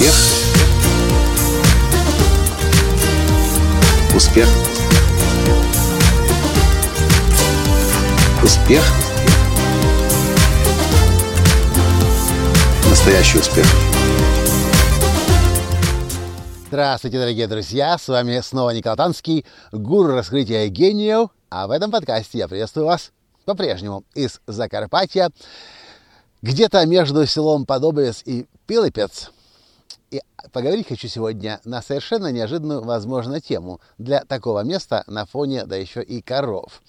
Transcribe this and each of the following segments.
Успех. Успех. Успех. Настоящий успех. Здравствуйте, дорогие друзья! С вами снова Николай Танский, гуру раскрытия гениев. А в этом подкасте я приветствую вас по-прежнему из Закарпатья, где-то между селом Подобец и Пилипец. И поговорить хочу сегодня на совершенно неожиданную, возможно, тему для такого места на фоне, да еще и коров.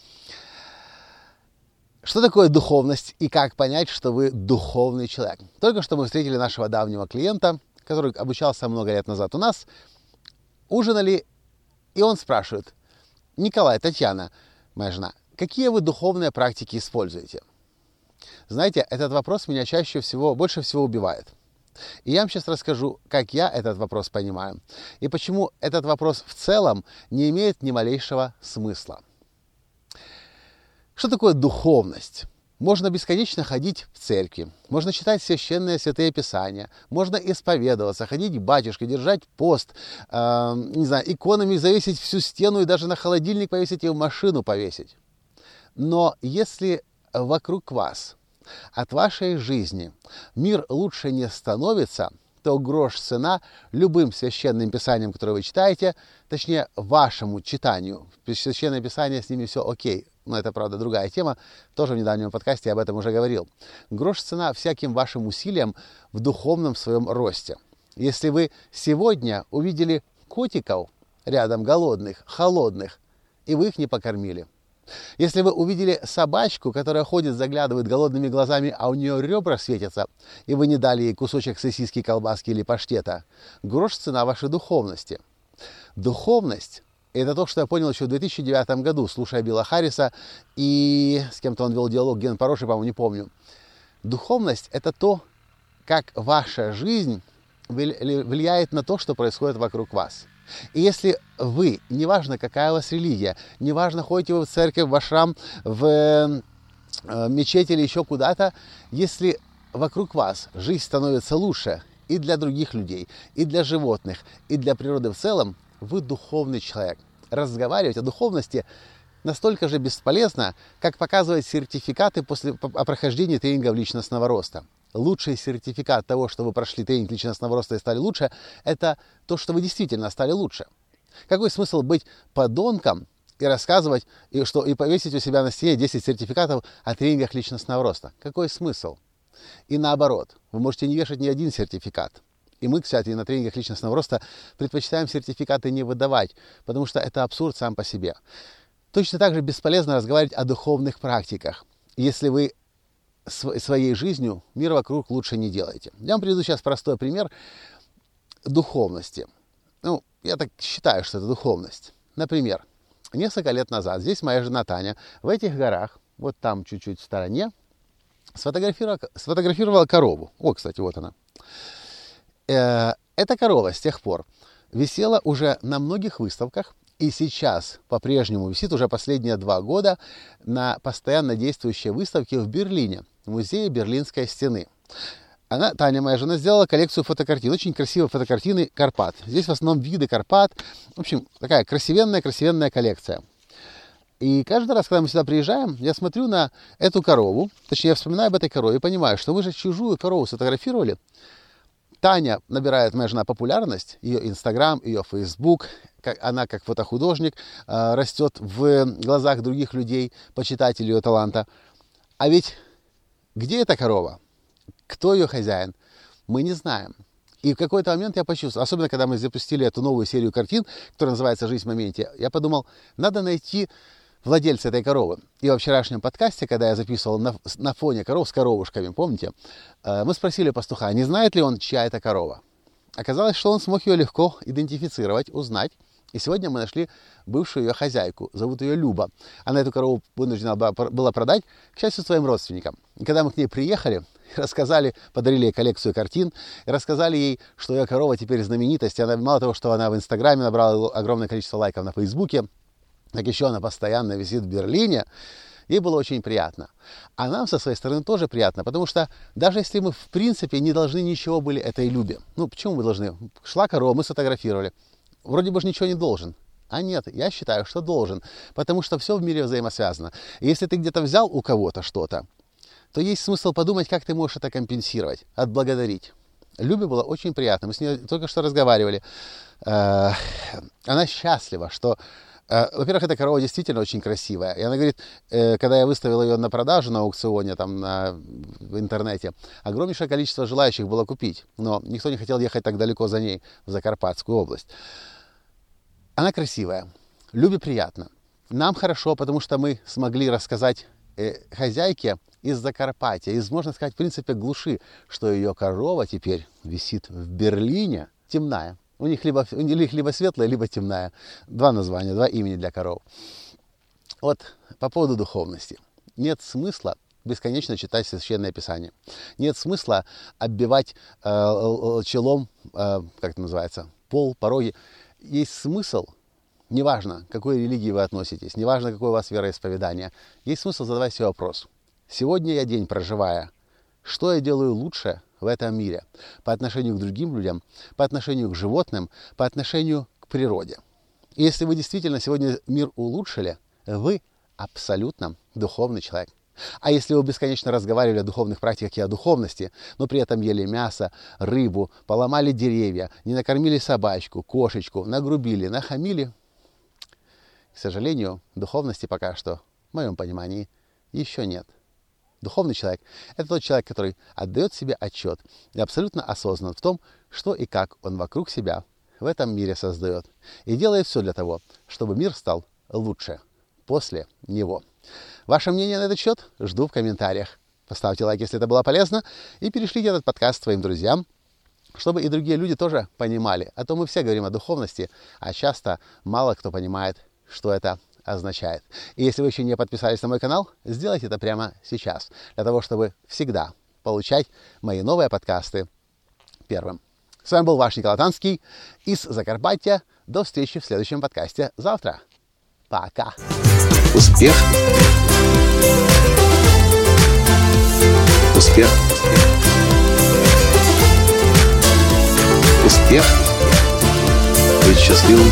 Что такое духовность и как понять, что вы духовный человек? Только что мы встретили нашего давнего клиента, который обучался много лет назад у нас, ужинали, и он спрашивает, Николай, Татьяна, моя жена, какие вы духовные практики используете? Знаете, этот вопрос меня чаще всего, больше всего убивает. И я вам сейчас расскажу, как я этот вопрос понимаю, и почему этот вопрос в целом не имеет ни малейшего смысла. Что такое духовность? Можно бесконечно ходить в церкви, можно читать священные святые писания, можно исповедоваться, ходить к батюшке, держать пост, э, не знаю, иконами завесить всю стену и даже на холодильник повесить и в машину повесить. Но если вокруг вас, от вашей жизни мир лучше не становится, то грош цена любым священным писанием, которое вы читаете, точнее, вашему читанию. Священное писание, с ними все окей. Но это, правда, другая тема. Тоже в недавнем подкасте я об этом уже говорил. Грош цена всяким вашим усилиям в духовном своем росте. Если вы сегодня увидели котиков рядом голодных, холодных, и вы их не покормили – если вы увидели собачку, которая ходит, заглядывает голодными глазами, а у нее ребра светятся, и вы не дали ей кусочек сосиски, колбаски или паштета, грош цена вашей духовности. Духовность – это то, что я понял еще в 2009 году, слушая Билла Харриса, и с кем-то он вел диалог, Ген Пороши, по-моему, не помню. Духовность – это то, как ваша жизнь влияет на то, что происходит вокруг вас – и если вы, неважно какая у вас религия, неважно ходите вы в церковь, в ашрам, в э, мечеть или еще куда-то, если вокруг вас жизнь становится лучше и для других людей, и для животных, и для природы в целом, вы духовный человек. Разговаривать о духовности настолько же бесполезно, как показывать сертификаты после, о прохождении тренингов личностного роста лучший сертификат того, что вы прошли тренинг личностного роста и стали лучше, это то, что вы действительно стали лучше. Какой смысл быть подонком и рассказывать, и, что, и повесить у себя на стене 10 сертификатов о тренингах личностного роста? Какой смысл? И наоборот, вы можете не вешать ни один сертификат. И мы, кстати, на тренингах личностного роста предпочитаем сертификаты не выдавать, потому что это абсурд сам по себе. Точно так же бесполезно разговаривать о духовных практиках. Если вы своей жизнью мир вокруг лучше не делайте. Я вам приведу сейчас простой пример духовности. Ну, я так считаю, что это духовность. Например, несколько лет назад здесь моя жена Таня в этих горах, вот там чуть-чуть в стороне, сфотографировала, сфотографировала корову. О, кстати, вот она. Э, эта корова с тех пор висела уже на многих выставках, и сейчас по-прежнему висит уже последние два года на постоянно действующей выставке в Берлине, в музее Берлинской стены. Она, Таня, моя жена, сделала коллекцию фотокартин, очень красивые фотокартины Карпат. Здесь в основном виды Карпат. В общем, такая красивенная-красивенная коллекция. И каждый раз, когда мы сюда приезжаем, я смотрю на эту корову, точнее, я вспоминаю об этой корове и понимаю, что вы же чужую корову сфотографировали. Таня набирает, моя жена, популярность, ее Инстаграм, ее Фейсбук, она как фотохудожник э, растет в глазах других людей, почитателей ее таланта. А ведь где эта корова? Кто ее хозяин? Мы не знаем. И в какой-то момент я почувствовал, особенно когда мы запустили эту новую серию картин, которая называется «Жизнь в моменте», я подумал, надо найти владельца этой коровы. И во вчерашнем подкасте, когда я записывал на, на фоне коров с коровушками, помните, э, мы спросили пастуха, не знает ли он, чья это корова. Оказалось, что он смог ее легко идентифицировать, узнать. И сегодня мы нашли бывшую ее хозяйку, зовут ее Люба. Она эту корову вынуждена была продать, к счастью, своим родственникам. И когда мы к ней приехали, рассказали, подарили ей коллекцию картин, и рассказали ей, что ее корова теперь знаменитость. И она, мало того, что она в Инстаграме набрала огромное количество лайков на Фейсбуке, так еще она постоянно висит в Берлине. ей было очень приятно. А нам со своей стороны тоже приятно, потому что даже если мы в принципе не должны ничего были этой Любе, ну почему мы должны? Шла корова, мы сфотографировали. Вроде бы же ничего не должен. А нет, я считаю, что должен, потому что все в мире взаимосвязано. И если ты где-то взял у кого-то что-то, то есть смысл подумать, как ты можешь это компенсировать, отблагодарить. Любе было очень приятно. Мы с ней только что разговаривали. Э, она счастлива, что во-первых, эта корова действительно очень красивая. И она говорит, э, когда я выставил ее на продажу на аукционе, там на, в интернете, огромнейшее количество желающих было купить. Но никто не хотел ехать так далеко за ней, в Закарпатскую область. Она красивая, Любе приятно. Нам хорошо, потому что мы смогли рассказать хозяйке из Закарпатья, из, можно сказать, в принципе, глуши, что ее корова теперь висит в Берлине, темная. У них либо, у них либо светлая, либо темная. Два названия, два имени для коров. Вот по поводу духовности. Нет смысла бесконечно читать Священное Писание. Нет смысла оббивать э, челом, э, как это называется, пол, пороги. Есть смысл, неважно, к какой религии вы относитесь, неважно, какое у вас вероисповедание, есть смысл задавать себе вопрос – Сегодня я день проживая. Что я делаю лучше в этом мире по отношению к другим людям, по отношению к животным, по отношению к природе? И если вы действительно сегодня мир улучшили, вы абсолютно духовный человек. А если вы бесконечно разговаривали о духовных практиках и о духовности, но при этом ели мясо, рыбу, поломали деревья, не накормили собачку, кошечку, нагрубили, нахамили, к сожалению, духовности пока что, в моем понимании, еще нет. Духовный человек – это тот человек, который отдает себе отчет и абсолютно осознан в том, что и как он вокруг себя в этом мире создает. И делает все для того, чтобы мир стал лучше после него. Ваше мнение на этот счет жду в комментариях. Поставьте лайк, если это было полезно, и перешлите этот подкаст своим друзьям, чтобы и другие люди тоже понимали. А то мы все говорим о духовности, а часто мало кто понимает, что это означает. И если вы еще не подписались на мой канал, сделайте это прямо сейчас, для того, чтобы всегда получать мои новые подкасты первым. С вами был ваш Николай Танский из Закарпатья. До встречи в следующем подкасте завтра. Пока. Успех. Успех. Успех. Быть счастливым,